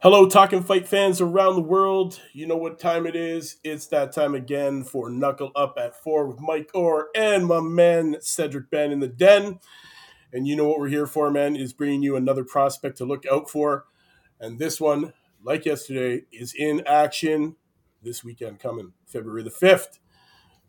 Hello, Talking Fight fans around the world. You know what time it is. It's that time again for Knuckle Up at 4 with Mike Orr and my man Cedric Ben in the den. And you know what we're here for, man, is bringing you another prospect to look out for. And this one, like yesterday, is in action this weekend coming, February the 5th.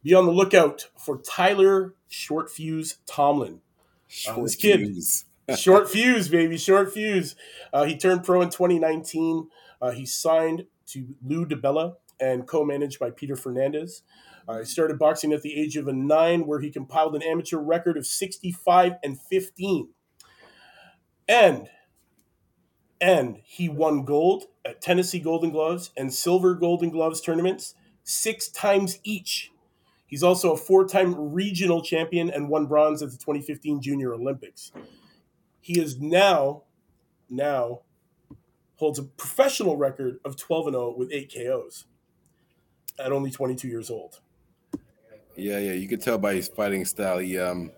Be on the lookout for Tyler Short Fuse Tomlin. Short Uh, this kid, fuse. short fuse, baby, short fuse. Uh, he turned pro in 2019. Uh, he signed to Lou DiBella and co-managed by Peter Fernandez. Uh, he started boxing at the age of a nine, where he compiled an amateur record of 65 and 15. And and he won gold at Tennessee Golden Gloves and Silver Golden Gloves tournaments six times each. He's also a four-time regional champion and won bronze at the 2015 Junior Olympics. He is now now holds a professional record of 12 and 0 with 8 KOs at only 22 years old. Yeah, yeah. You could tell by his fighting style. He um,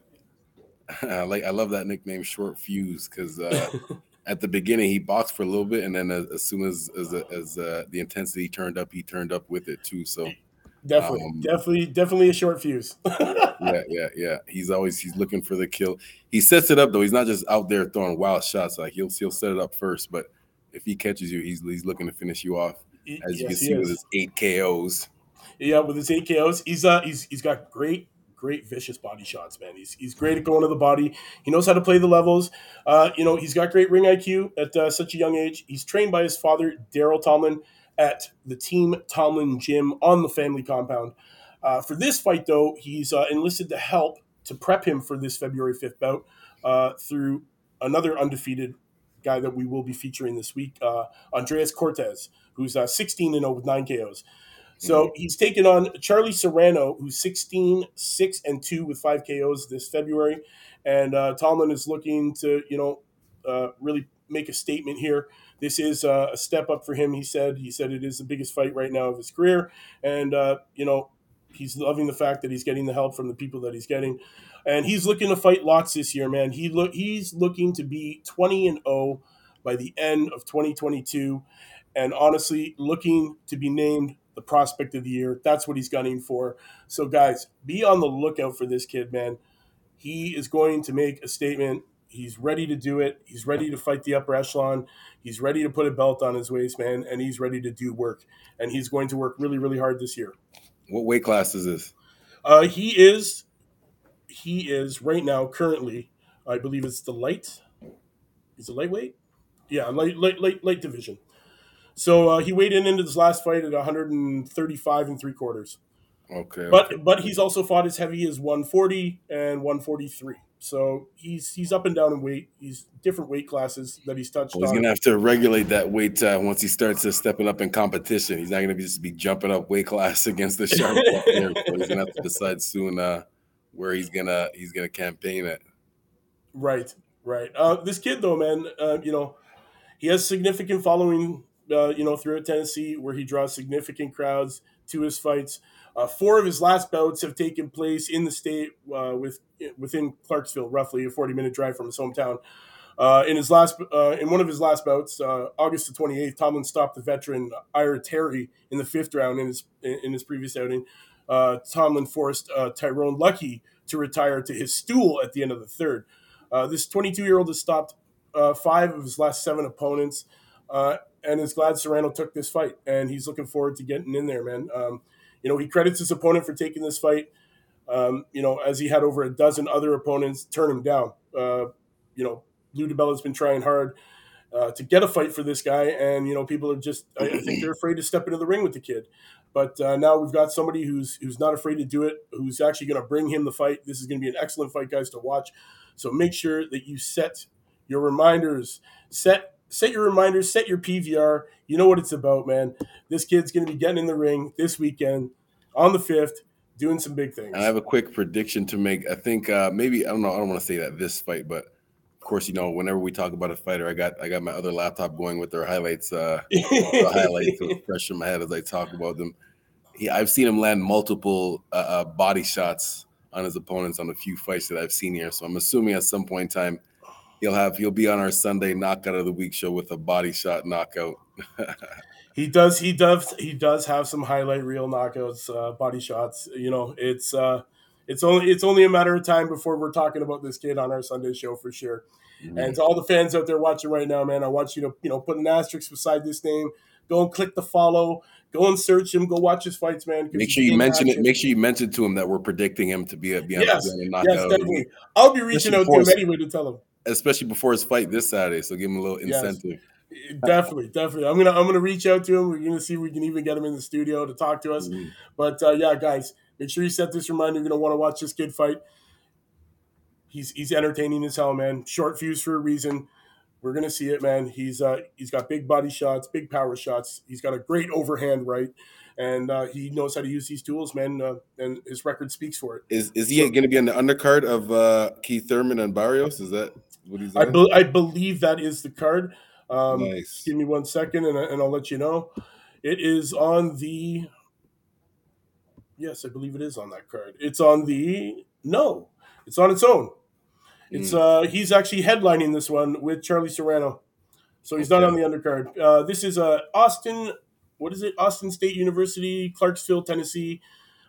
I like I love that nickname, Short Fuse, because uh, at the beginning he boxed for a little bit, and then as, as soon as as, as uh, the intensity turned up, he turned up with it too. So Definitely, Um, definitely, definitely a short fuse. yeah, yeah, yeah. He's always he's looking for the kill. He sets it up though. He's not just out there throwing wild shots. Like he'll he'll set it up first, but if he catches you, he's he's looking to finish you off. As you can see with his eight KOs. Yeah, with his eight KOs, he's uh he's he's got great great vicious body shots, man. He's he's great at going to the body. He knows how to play the levels. Uh, you know, he's got great ring IQ at uh, such a young age. He's trained by his father, Daryl Tomlin, at the Team Tomlin Gym on the family compound. Uh, for this fight, though, he's uh, enlisted to help to prep him for this February fifth bout uh, through another undefeated guy that we will be featuring this week, uh, Andres Cortes, who's uh, 16 and 0 with nine KOs. So he's taken on Charlie Serrano, who's 16, 6 and 2 with five KOs this February. And uh, Tomlin is looking to, you know, uh, really make a statement here. This is uh, a step up for him, he said. He said it is the biggest fight right now of his career. And, uh, you know, he's loving the fact that he's getting the help from the people that he's getting. And he's looking to fight lots this year, man. He look he's looking to be 20 and 0 by the end of 2022 and honestly looking to be named the prospect of the year. That's what he's gunning for. So, guys, be on the lookout for this kid, man. He is going to make a statement. He's ready to do it. He's ready to fight the upper echelon. He's ready to put a belt on his waist, man, and he's ready to do work. And he's going to work really, really hard this year. What weight class is this? Uh, he is, he is right now currently, I believe it's the light. Is it lightweight? Yeah, light, light, light, light division. So uh, he weighed in into this last fight at 135 and three quarters. Okay. But okay. but he's also fought as heavy as 140 and 143. So he's he's up and down in weight. He's different weight classes that he's touched Well, he's on. gonna have to regulate that weight uh, once he starts uh, stepping up in competition. He's not gonna be just be jumping up weight class against the sharp. So he's gonna have to decide soon uh, where he's gonna he's gonna campaign at. Right, right. Uh, this kid though, man, uh, you know, he has significant following. Uh, you know, throughout Tennessee, where he draws significant crowds to his fights. Uh, four of his last bouts have taken place in the state uh, with within Clarksville, roughly a forty-minute drive from his hometown. Uh, in his last, uh, in one of his last bouts, uh, August the twenty eighth, Tomlin stopped the veteran Ira Terry in the fifth round in his in his previous outing. Uh, Tomlin forced Tyrone Luckey to retire to his stool at the end of the third. This twenty two year old has stopped five of his last seven opponents, uh, and is glad Serrano took this fight, and he's looking forward to getting in there, man. Um, you know, he credits his opponent for taking this fight. Um, you know, as he had over a dozen other opponents turn him down. Uh, you know, Lou DiBella's been trying hard uh, to get a fight for this guy, and you know, people are just I, I think they're afraid to step into the ring with the kid. But uh, now we've got somebody who's who's not afraid to do it, who's actually going to bring him the fight. This is going to be an excellent fight, guys, to watch. So make sure that you set your reminders, set set your reminders, set your PVR. You know what it's about, man. This kid's going to be getting in the ring this weekend on the fifth, doing some big things. I have a quick prediction to make. I think uh, maybe I don't know. I don't want to say that this fight, but of course, you know, whenever we talk about a fighter, I got I got my other laptop going with their highlights, uh, the highlights fresh in my head as I talk about them. he, I've seen him land multiple uh, uh, body shots on his opponents on a few fights that I've seen here. So I'm assuming at some point in time he'll have he'll be on our Sunday knockout of the week show with a body shot knockout. he does he does he does have some highlight reel knockouts, uh, body shots. You know, it's uh, it's only it's only a matter of time before we're talking about this kid on our Sunday show for sure. Mm-hmm. And to all the fans out there watching right now, man, I want you to you know put an asterisk beside this name. Go and click the follow. Go and search him. Go watch his fights, man. Make sure you mention action. it. Make sure you mention to him that we're predicting him to be a be yes. Yes, definitely. I'll be reaching out to him anyway to tell him. Especially before his fight this Saturday, so give him a little incentive. Yes. Definitely, definitely. I'm gonna I'm gonna reach out to him. We're gonna see if we can even get him in the studio to talk to us. Mm-hmm. But uh, yeah, guys, make sure you set this reminder. You're gonna want to watch this kid fight. He's he's entertaining as hell, man. Short fuse for a reason. We're gonna see it, man. He's uh he's got big body shots, big power shots. He's got a great overhand right and uh, he knows how to use these tools, man. Uh, and his record speaks for it. Is is he so, going to be on the undercard of uh, Keith Thurman and Barrios? Is that what he's? I, be- I believe that is the card. Um, nice. Give me one second, and, and I'll let you know. It is on the. Yes, I believe it is on that card. It's on the no. It's on its own. It's mm. uh he's actually headlining this one with Charlie Serrano. So he's okay. not on the undercard. Uh, this is uh, Austin what is it? Austin State University, Clarksville, Tennessee.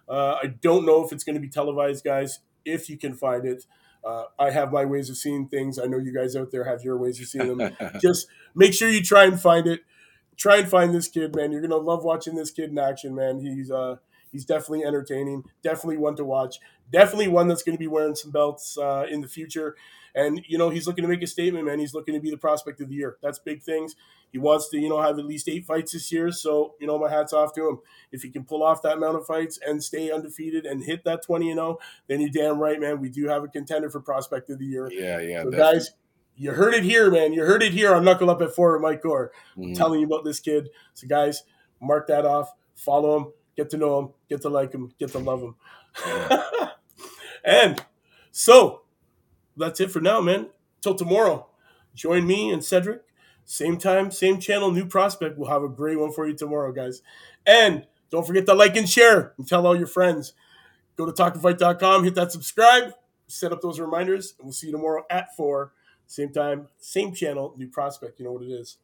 Uh, I don't know if it's going to be televised, guys. If you can find it, uh, I have my ways of seeing things. I know you guys out there have your ways of seeing them. Just make sure you try and find it. Try and find this kid, man. You're gonna love watching this kid in action, man. He's uh, he's definitely entertaining. Definitely one to watch. Definitely one that's going to be wearing some belts uh, in the future. And you know, he's looking to make a statement, man. He's looking to be the prospect of the year. That's big things. He wants to, you know, have at least eight fights this year. So, you know, my hat's off to him. If he can pull off that amount of fights and stay undefeated and hit that 20 and 0, then you're damn right, man. We do have a contender for prospect of the year. Yeah, yeah. So guys, you heard it here, man. You heard it here on Knuckle Up at Four with Mike Gore. Mm-hmm. telling you about this kid. So, guys, mark that off. Follow him. Get to know him. Get to like him. Get to love him. Yeah. and so that's it for now, man. Till tomorrow. Join me and Cedric same time, same channel, new prospect. We'll have a great one for you tomorrow, guys. And don't forget to like and share and tell all your friends. Go to talkandfight.com, hit that subscribe, set up those reminders, and we'll see you tomorrow at 4. Same time, same channel, new prospect. You know what it is.